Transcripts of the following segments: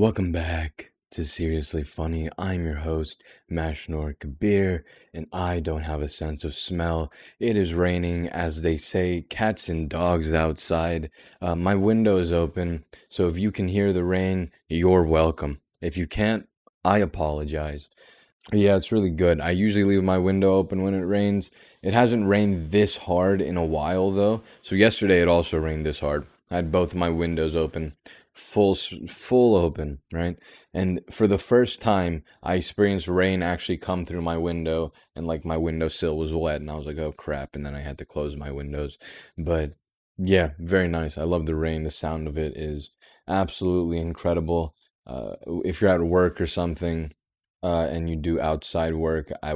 Welcome back to Seriously Funny. I'm your host, Mashnor Kabir, and I don't have a sense of smell. It is raining, as they say, cats and dogs outside. Uh, my window is open, so if you can hear the rain, you're welcome. If you can't, I apologize. Yeah, it's really good. I usually leave my window open when it rains. It hasn't rained this hard in a while, though. So, yesterday it also rained this hard. I had both my windows open full full open, right? And for the first time, I experienced rain actually come through my window, and like my windowsill was wet, and I was like, "Oh crap!" And then I had to close my windows. But yeah, very nice. I love the rain. The sound of it is absolutely incredible. Uh, if you're at work or something, uh, and you do outside work, I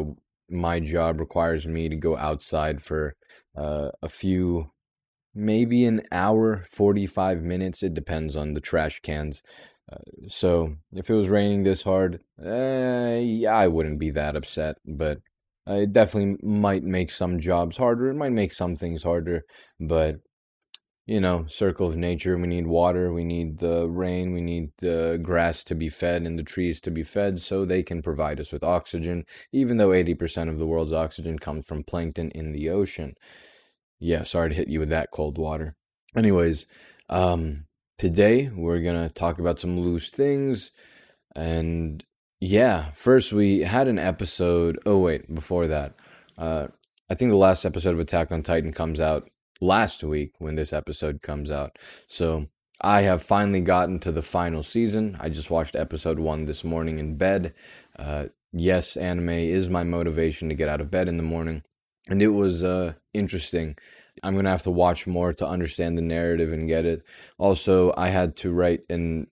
my job requires me to go outside for uh, a few maybe an hour, 45 minutes. It depends on the trash cans. Uh, so if it was raining this hard, uh, yeah, I wouldn't be that upset. But uh, it definitely might make some jobs harder. It might make some things harder. But you know, circle of nature. We need water. We need the rain. We need the grass to be fed and the trees to be fed so they can provide us with oxygen, even though 80% of the world's oxygen comes from plankton in the ocean yeah, sorry to hit you with that cold water. Anyways, um, today we're gonna talk about some loose things, and yeah, first we had an episode. Oh wait, before that, uh, I think the last episode of Attack on Titan comes out last week when this episode comes out. So I have finally gotten to the final season. I just watched episode one this morning in bed. Uh, yes, anime is my motivation to get out of bed in the morning and it was uh, interesting. I'm gonna have to watch more to understand the narrative and get it. Also, I had to write in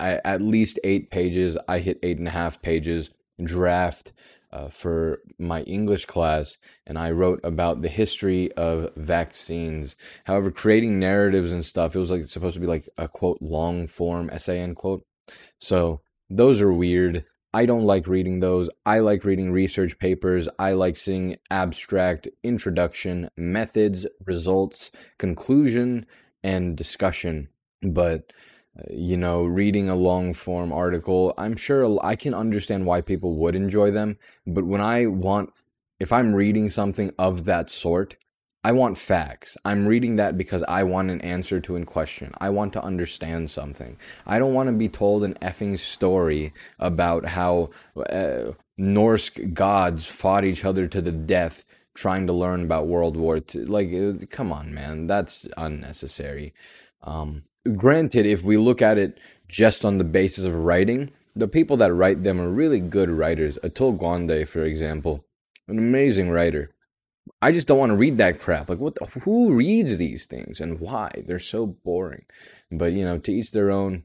I, at least eight pages. I hit eight and a half pages draft uh, for my English class, and I wrote about the history of vaccines. However, creating narratives and stuff, it was like supposed to be like a quote long form essay end quote. So those are weird. I don't like reading those. I like reading research papers. I like seeing abstract introduction, methods, results, conclusion, and discussion. But, uh, you know, reading a long form article, I'm sure I can understand why people would enjoy them. But when I want, if I'm reading something of that sort, I want facts. I'm reading that because I want an answer to a question. I want to understand something. I don't want to be told an effing story about how uh, Norse gods fought each other to the death trying to learn about World War II. Like, uh, come on, man. That's unnecessary. Um, granted, if we look at it just on the basis of writing, the people that write them are really good writers. Atul Gawande, for example, an amazing writer I just don't want to read that crap. Like, what? The, who reads these things and why? They're so boring. But you know, to each their own.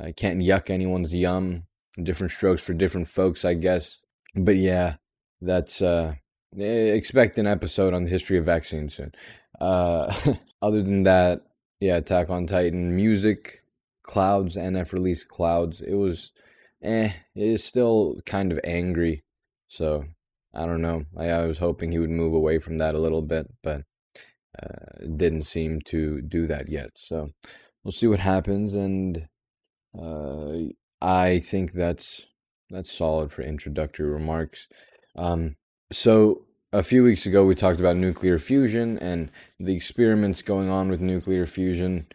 I can't yuck anyone's yum. Different strokes for different folks, I guess. But yeah, that's uh, expect an episode on the history of vaccines soon. Uh, other than that, yeah, Attack on Titan music, Clouds, NF release Clouds. It was, eh, it is still kind of angry. So I don't know. I, I was hoping he would move away from that a little bit, but uh, didn't seem to do that yet. So we'll see what happens, and uh, I think that's that's solid for introductory remarks. Um, so a few weeks ago, we talked about nuclear fusion and the experiments going on with nuclear fusion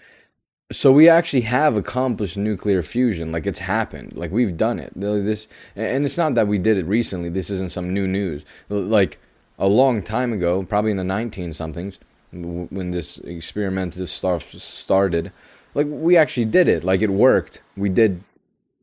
so we actually have accomplished nuclear fusion. Like it's happened. Like we've done it. This and it's not that we did it recently. This isn't some new news. Like a long time ago probably in the 19 somethings when this experimental stuff started like we actually did it. Like it worked. We did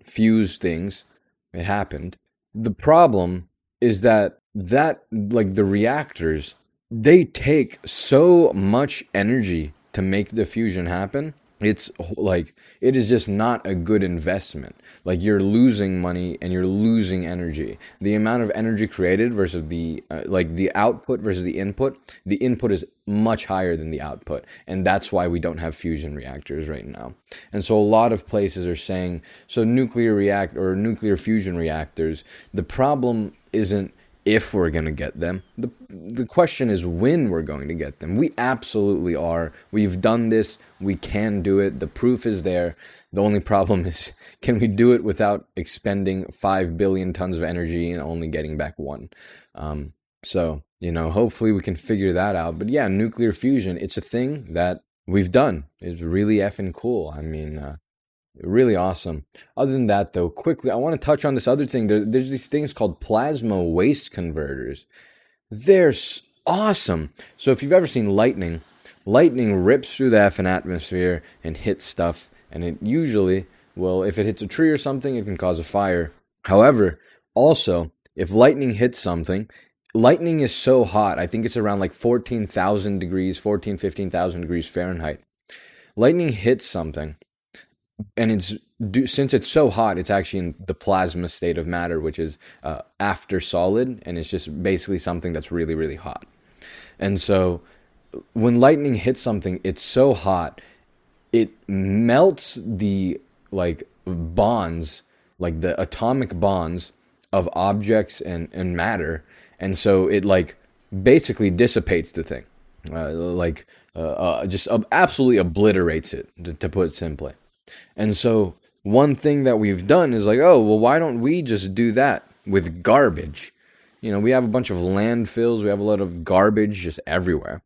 fuse things. It happened. The problem is that that like the reactors they take so much energy to make the fusion happen it's like it is just not a good investment. Like you're losing money and you're losing energy. The amount of energy created versus the uh, like the output versus the input the input is much higher than the output. And that's why we don't have fusion reactors right now. And so a lot of places are saying so nuclear react or nuclear fusion reactors the problem isn't if we're going to get them. The, the question is when we're going to get them. We absolutely are. We've done this. We can do it. The proof is there. The only problem is can we do it without expending 5 billion tons of energy and only getting back one? Um, so, you know, hopefully we can figure that out. But yeah, nuclear fusion, it's a thing that we've done. It's really effing cool. I mean, uh, really awesome. Other than that, though, quickly, I want to touch on this other thing. There, there's these things called plasma waste converters. They're awesome. So if you've ever seen lightning, lightning rips through the effing atmosphere and hits stuff, and it usually, well, if it hits a tree or something, it can cause a fire. However, also, if lightning hits something, lightning is so hot. I think it's around like 14,000 degrees, 14, 15,000 degrees Fahrenheit. Lightning hits something and it's since it's so hot, it's actually in the plasma state of matter, which is uh, after solid, and it's just basically something that's really, really hot. And so, when lightning hits something, it's so hot, it melts the like bonds, like the atomic bonds of objects and and matter, and so it like basically dissipates the thing, uh, like uh, uh just absolutely obliterates it, to, to put it simply. And so one thing that we've done is like, oh, well, why don't we just do that with garbage? You know, we have a bunch of landfills, we have a lot of garbage just everywhere.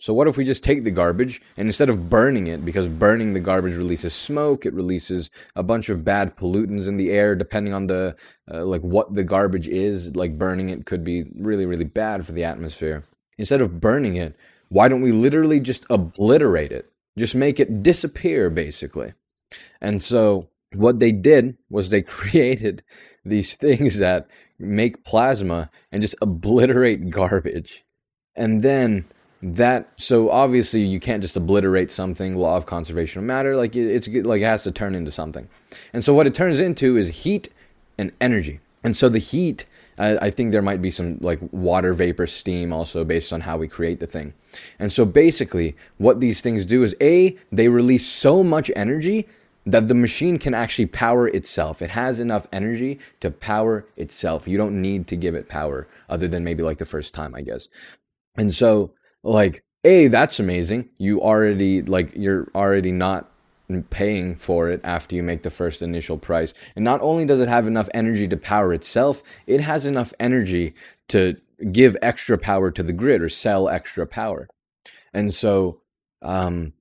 So what if we just take the garbage and instead of burning it, because burning the garbage releases smoke, it releases a bunch of bad pollutants in the air, depending on the uh, like what the garbage is. Like burning it could be really, really bad for the atmosphere. Instead of burning it, why don't we literally just obliterate it? Just make it disappear, basically. And so what they did was they created these things that make plasma and just obliterate garbage. And then that so obviously you can't just obliterate something law of conservation of matter like it's like it has to turn into something and so what it turns into is heat and energy and so the heat I think there might be some like water vapor steam also based on how we create the thing. And so basically, what these things do is A, they release so much energy that the machine can actually power itself. It has enough energy to power itself. You don't need to give it power other than maybe like the first time, I guess. And so, like, A, that's amazing. You already, like, you're already not paying for it after you make the first initial price. And not only does it have enough energy to power itself, it has enough energy to give extra power to the grid or sell extra power. And so, um,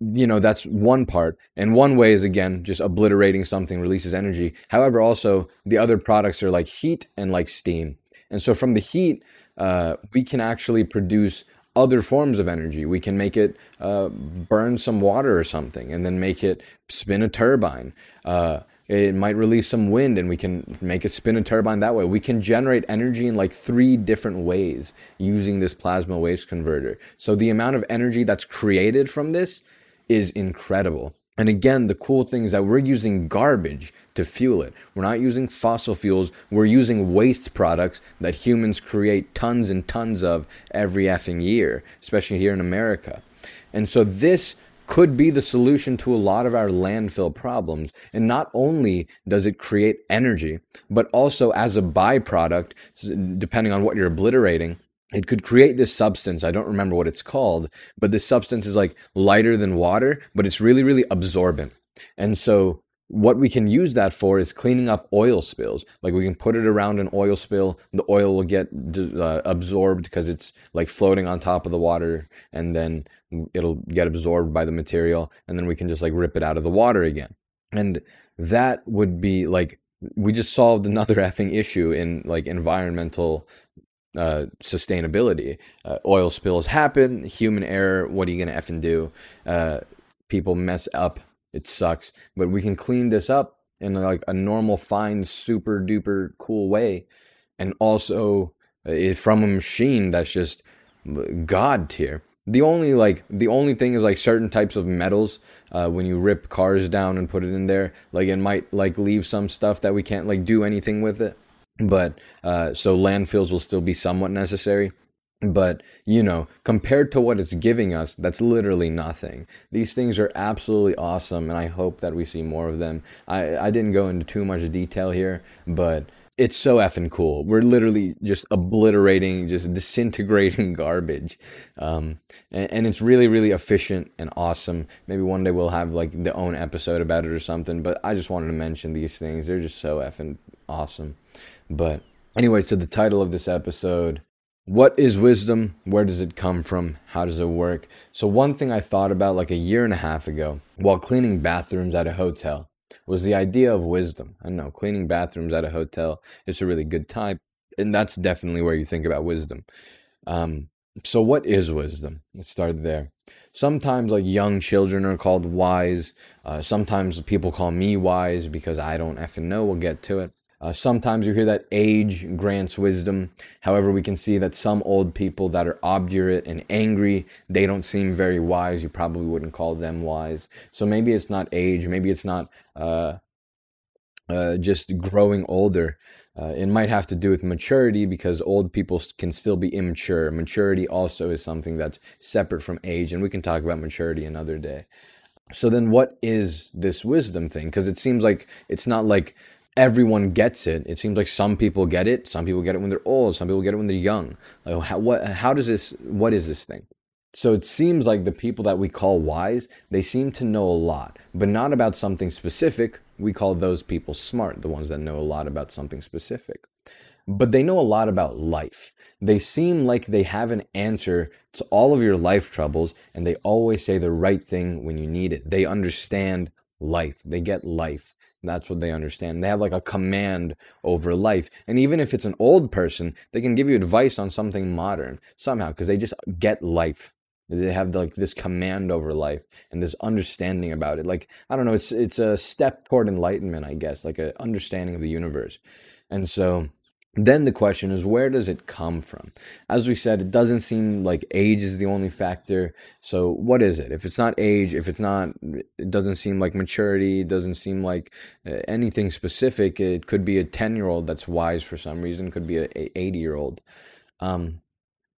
you know that's one part. And one way is again just obliterating something releases energy. However also the other products are like heat and like steam. And so from the heat uh, we can actually produce other forms of energy. We can make it uh, burn some water or something and then make it spin a turbine. Uh, it might release some wind and we can make it spin a turbine that way. We can generate energy in like three different ways using this plasma waste converter. So the amount of energy that's created from this is incredible. And again, the cool thing is that we're using garbage to fuel it. We're not using fossil fuels. We're using waste products that humans create tons and tons of every effing year, especially here in America. And so this could be the solution to a lot of our landfill problems. And not only does it create energy, but also as a byproduct, depending on what you're obliterating, it could create this substance. I don't remember what it's called, but this substance is like lighter than water, but it's really, really absorbent. And so what we can use that for is cleaning up oil spills. Like we can put it around an oil spill, the oil will get uh, absorbed because it's like floating on top of the water, and then it'll get absorbed by the material, and then we can just like rip it out of the water again. And that would be like we just solved another effing issue in like environmental uh, sustainability. Uh, oil spills happen, human error. What are you gonna effing do? Uh, people mess up. It sucks, but we can clean this up in like a normal, fine, super duper cool way, and also uh, from a machine that's just god tier. The only like the only thing is like certain types of metals. Uh, when you rip cars down and put it in there, like it might like leave some stuff that we can't like do anything with it but uh, so landfills will still be somewhat necessary but you know compared to what it's giving us that's literally nothing these things are absolutely awesome and i hope that we see more of them i, I didn't go into too much detail here but it's so effing cool. We're literally just obliterating, just disintegrating garbage. Um, and, and, it's really, really efficient and awesome. Maybe one day we'll have like the own episode about it or something. But I just wanted to mention these things. They're just so effing awesome. But anyway, so the title of this episode what is wisdom? Where does it come from? How does it work? So, one thing I thought about like a year and a half ago while cleaning bathrooms at a hotel was the idea of wisdom. I know cleaning bathrooms at a hotel is a really good time, and that's definitely where you think about wisdom. Um, so, what is wisdom? Let's start there. Sometimes, like young children are called wise. Uh, sometimes people call me wise because I don't effing know. We'll get to it. Uh, sometimes you hear that age grants wisdom. However, we can see that some old people that are obdurate and angry, they don't seem very wise. You probably wouldn't call them wise. So maybe it's not age. Maybe it's not uh, uh, just growing older. Uh, it might have to do with maturity because old people can still be immature. Maturity also is something that's separate from age, and we can talk about maturity another day. So then, what is this wisdom thing? Because it seems like it's not like everyone gets it. It seems like some people get it. Some people get it when they're old. Some people get it when they're young. Like how, what? How does this? What is this thing? So it seems like the people that we call wise, they seem to know a lot, but not about something specific. We call those people smart, the ones that know a lot about something specific. But they know a lot about life. They seem like they have an answer to all of your life troubles, and they always say the right thing when you need it. They understand life. They get life. That's what they understand. They have like a command over life. And even if it's an old person, they can give you advice on something modern somehow because they just get life. They have like this command over life and this understanding about it. Like I don't know, it's it's a step toward enlightenment, I guess, like an understanding of the universe. And so then the question is, where does it come from? As we said, it doesn't seem like age is the only factor. So, what is it? If it's not age, if it's not, it doesn't seem like maturity, it doesn't seem like uh, anything specific. It could be a 10 year old that's wise for some reason, it could be an 80 year old. Um,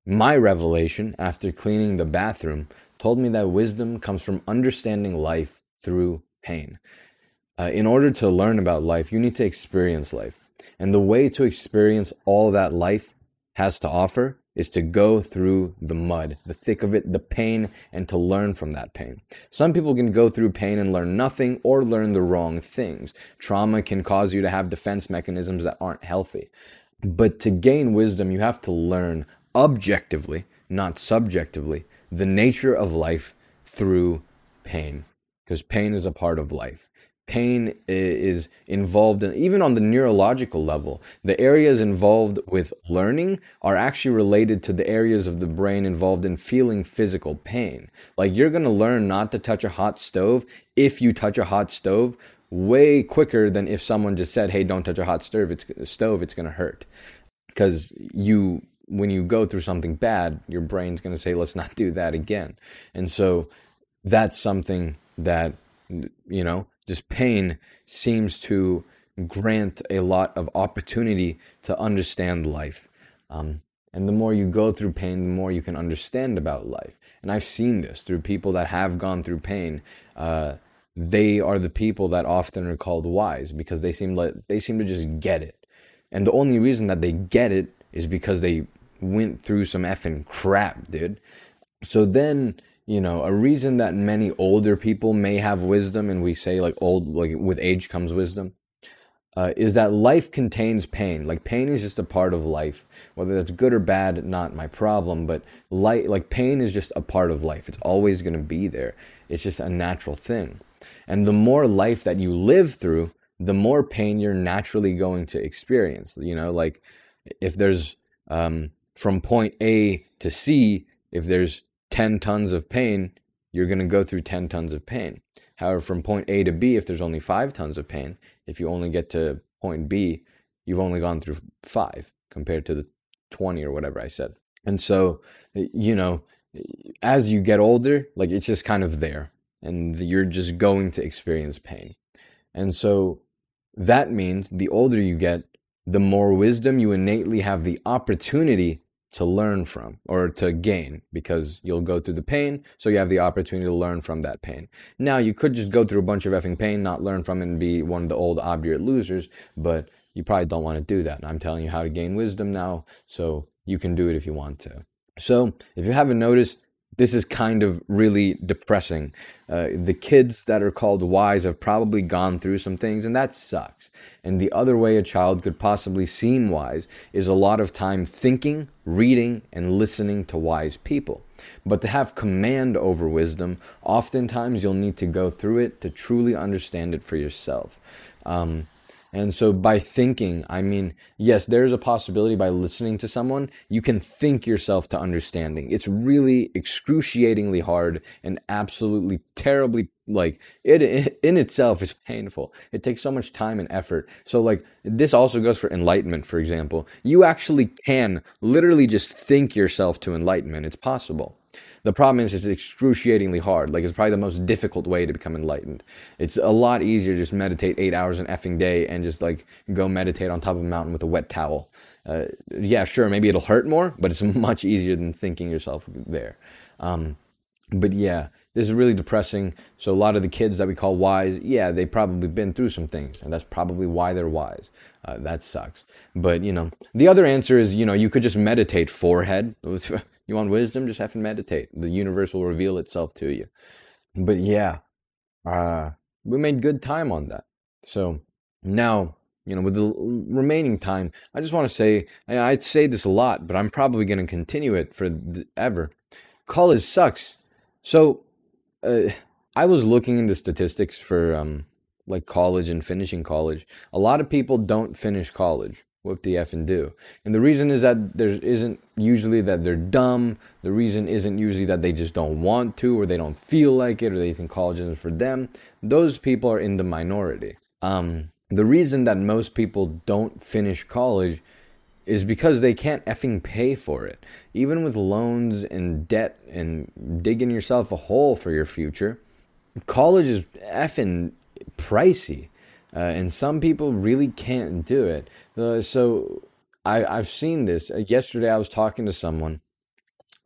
my revelation after cleaning the bathroom told me that wisdom comes from understanding life through pain. Uh, in order to learn about life, you need to experience life. And the way to experience all that life has to offer is to go through the mud, the thick of it, the pain, and to learn from that pain. Some people can go through pain and learn nothing or learn the wrong things. Trauma can cause you to have defense mechanisms that aren't healthy. But to gain wisdom, you have to learn objectively, not subjectively, the nature of life through pain, because pain is a part of life pain is involved in even on the neurological level the areas involved with learning are actually related to the areas of the brain involved in feeling physical pain. Like you're going to learn not to touch a hot stove if you touch a hot stove way quicker than if someone just said hey don't touch a hot stove it's stove it's going to hurt. Because you when you go through something bad your brain's going to say let's not do that again. And so that's something that you know just pain seems to grant a lot of opportunity to understand life. Um, and the more you go through pain, the more you can understand about life. And I've seen this through people that have gone through pain. Uh, they are the people that often are called wise because they seem like they seem to just get it. And the only reason that they get it is because they went through some effing crap, dude. So then you know, a reason that many older people may have wisdom, and we say like old, like with age comes wisdom, uh, is that life contains pain. Like pain is just a part of life, whether that's good or bad, not my problem. But light, like pain is just a part of life. It's always going to be there. It's just a natural thing. And the more life that you live through, the more pain you're naturally going to experience. You know, like if there's um, from point A to C, if there's 10 tons of pain, you're going to go through 10 tons of pain. However, from point A to B, if there's only five tons of pain, if you only get to point B, you've only gone through five compared to the 20 or whatever I said. And so, you know, as you get older, like it's just kind of there and you're just going to experience pain. And so that means the older you get, the more wisdom you innately have the opportunity to learn from or to gain because you'll go through the pain, so you have the opportunity to learn from that pain. Now, you could just go through a bunch of effing pain, not learn from it, and be one of the old obdurate losers, but you probably don't want to do that. And I'm telling you how to gain wisdom now, so you can do it if you want to. So, if you haven't noticed, this is kind of really depressing. Uh, the kids that are called wise have probably gone through some things, and that sucks. And the other way a child could possibly seem wise is a lot of time thinking, reading, and listening to wise people. But to have command over wisdom, oftentimes you'll need to go through it to truly understand it for yourself. Um, and so by thinking, I mean, yes, there's a possibility by listening to someone, you can think yourself to understanding. It's really excruciatingly hard and absolutely terribly like it in itself is painful. It takes so much time and effort. So like this also goes for enlightenment, for example. You actually can literally just think yourself to enlightenment. It's possible. The problem is, it's excruciatingly hard. Like, it's probably the most difficult way to become enlightened. It's a lot easier to just meditate eight hours an effing day and just like go meditate on top of a mountain with a wet towel. Uh, yeah, sure, maybe it'll hurt more, but it's much easier than thinking yourself there. Um, but yeah, this is really depressing. So a lot of the kids that we call wise, yeah, they probably been through some things, and that's probably why they're wise. Uh, that sucks. But you know, the other answer is, you know, you could just meditate forehead. You want wisdom? Just have to meditate. The universe will reveal itself to you. But yeah, uh, we made good time on that. So now, you know, with the remaining time, I just want to say I'd say this a lot, but I'm probably going to continue it for ever. College sucks. So uh, I was looking into statistics for um, like college and finishing college. A lot of people don't finish college whoop the F and do. And the reason is that there isn't usually that they're dumb. The reason isn't usually that they just don't want to or they don't feel like it or they think college isn't for them. Those people are in the minority. Um, the reason that most people don't finish college is because they can't effing pay for it. Even with loans and debt and digging yourself a hole for your future, college is effing pricey. Uh, and some people really can't do it. Uh, so I, I've seen this. Uh, yesterday, I was talking to someone,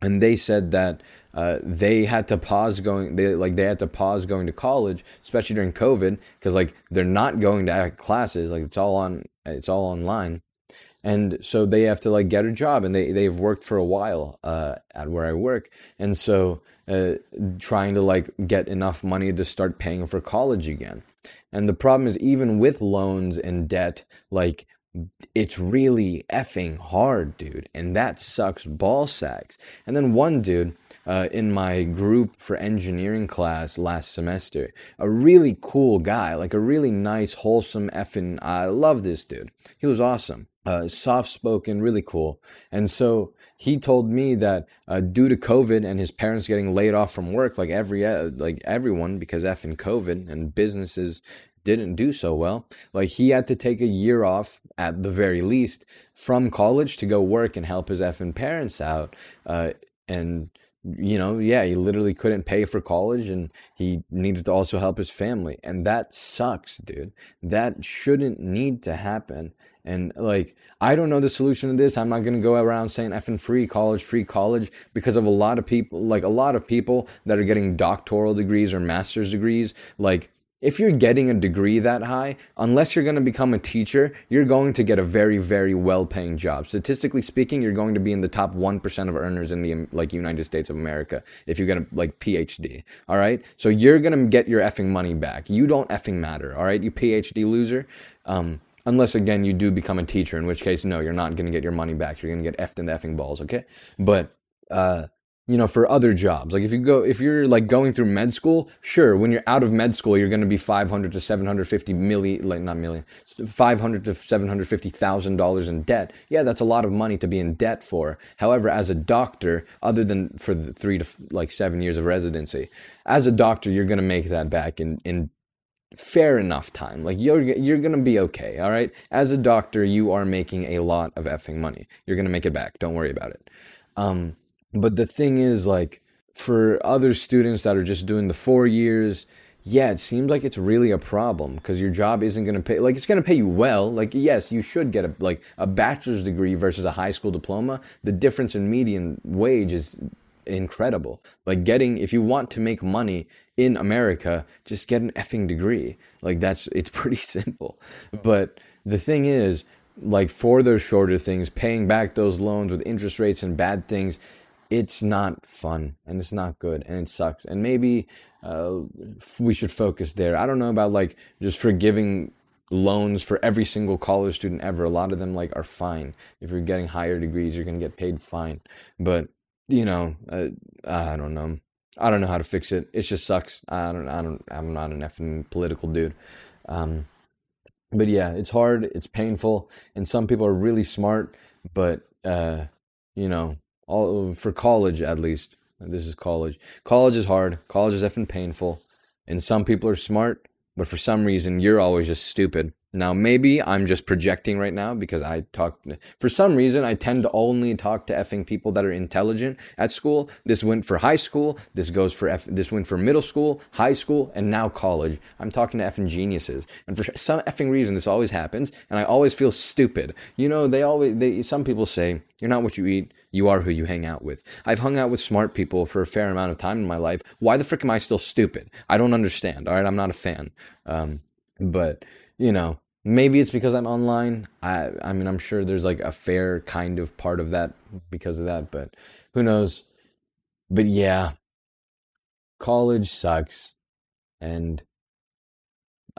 and they said that uh, they had to pause going. They like they had to pause going to college, especially during COVID, because like they're not going to classes. Like it's all on. It's all online and so they have to like get a job and they they've worked for a while uh, at where I work and so uh, trying to like get enough money to start paying for college again and the problem is even with loans and debt like it's really effing hard dude. And that sucks ball sacks. And then one dude uh, in my group for engineering class last semester. A really cool guy, like a really nice, wholesome effing. I love this dude. He was awesome uh, soft spoken, really cool. And so he told me that uh, due to COVID and his parents getting laid off from work, like every uh, like everyone, because effing COVID and businesses didn't do so well, like he had to take a year off at the very least from college to go work and help his effing parents out. Uh, and you know, yeah, he literally couldn't pay for college and he needed to also help his family. And that sucks, dude. That shouldn't need to happen. And like, I don't know the solution to this. I'm not going to go around saying effing free college, free college, because of a lot of people, like a lot of people that are getting doctoral degrees or master's degrees. Like, if you're getting a degree that high, unless you're going to become a teacher, you're going to get a very, very well-paying job. Statistically speaking, you're going to be in the top one percent of earners in the like United States of America if you get a like PhD. All right, so you're going to get your effing money back. You don't effing matter. All right, you PhD loser. Um, Unless again you do become a teacher, in which case no, you're not going to get your money back. You're going to get effed the effing balls. Okay, but uh, you know, for other jobs, like if you go, if you're like going through med school, sure, when you're out of med school, you're going to be 500 to 750 million, like not million, 500 to 750 thousand dollars in debt. Yeah, that's a lot of money to be in debt for. However, as a doctor, other than for the three to like seven years of residency, as a doctor, you're going to make that back in in fair enough time. Like you're you're gonna be okay. All right. As a doctor, you are making a lot of effing money. You're gonna make it back. Don't worry about it. Um, but the thing is, like for other students that are just doing the four years, yeah, it seems like it's really a problem because your job isn't going to pay. Like it's going to pay you well. Like yes, you should get a like a bachelor's degree versus a high school diploma. The difference in median wage is incredible. Like getting, if you want to make money in America, just get an effing degree. Like that's, it's pretty simple. But the thing is, like for those shorter things, paying back those loans with interest rates and bad things, it's not fun and it's not good and it sucks. And maybe uh, we should focus there. I don't know about like just forgiving loans for every single college student ever. A lot of them like are fine. If you're getting higher degrees, you're gonna get paid fine. But you know, uh, I don't know. I don't know how to fix it. It just sucks. I don't. I don't. I'm not an effing political dude. Um, but yeah, it's hard. It's painful, and some people are really smart. But uh, you know, all for college at least. This is college. College is hard. College is effing painful, and some people are smart but for some reason you're always just stupid. Now, maybe I'm just projecting right now because I talk, for some reason, I tend to only talk to effing people that are intelligent at school. This went for high school. This goes for F, this went for middle school, high school, and now college. I'm talking to effing geniuses. And for some effing reason, this always happens. And I always feel stupid. You know, they always, they, some people say, you're not what you eat. You are who you hang out with. I've hung out with smart people for a fair amount of time in my life. Why the frick am I still stupid? I don't understand. All right. I'm not a fan. Um, but, you know, Maybe it's because I'm online. I I mean I'm sure there's like a fair kind of part of that because of that, but who knows? But yeah, college sucks, and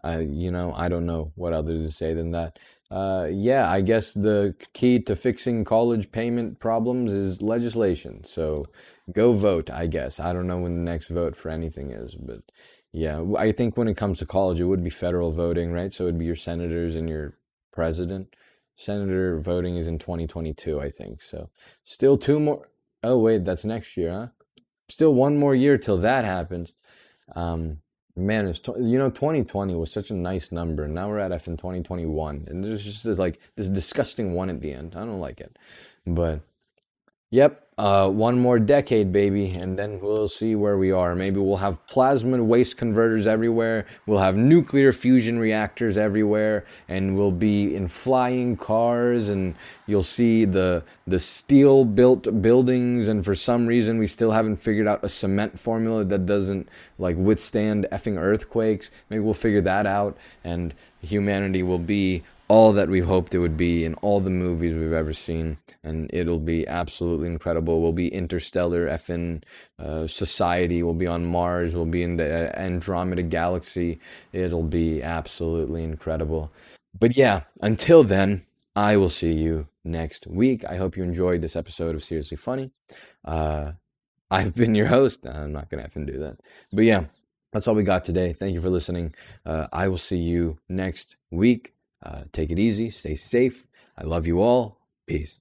I you know I don't know what other to say than that. Uh, yeah, I guess the key to fixing college payment problems is legislation. So go vote. I guess I don't know when the next vote for anything is, but yeah, I think when it comes to college, it would be federal voting, right? So it'd be your senators and your president. Senator voting is in 2022, I think. So still two more. Oh, wait, that's next year, huh? Still one more year till that happens. Um, man, it's you know 2020 was such a nice number, and now we're at F in 2021, and there's just this, like this disgusting one at the end. I don't like it, but Yep, uh, one more decade, baby, and then we'll see where we are. Maybe we'll have plasma waste converters everywhere. We'll have nuclear fusion reactors everywhere, and we'll be in flying cars. And you'll see the the steel built buildings. And for some reason, we still haven't figured out a cement formula that doesn't like withstand effing earthquakes. Maybe we'll figure that out, and humanity will be all that we've hoped it would be in all the movies we've ever seen, and it'll be absolutely incredible. We'll be interstellar, effing uh, society. We'll be on Mars. We'll be in the uh, Andromeda galaxy. It'll be absolutely incredible. But yeah, until then, I will see you next week. I hope you enjoyed this episode of Seriously Funny. Uh, I've been your host. I'm not gonna effing do that, but yeah. That's all we got today. Thank you for listening. Uh, I will see you next week. Uh, take it easy. Stay safe. I love you all. Peace.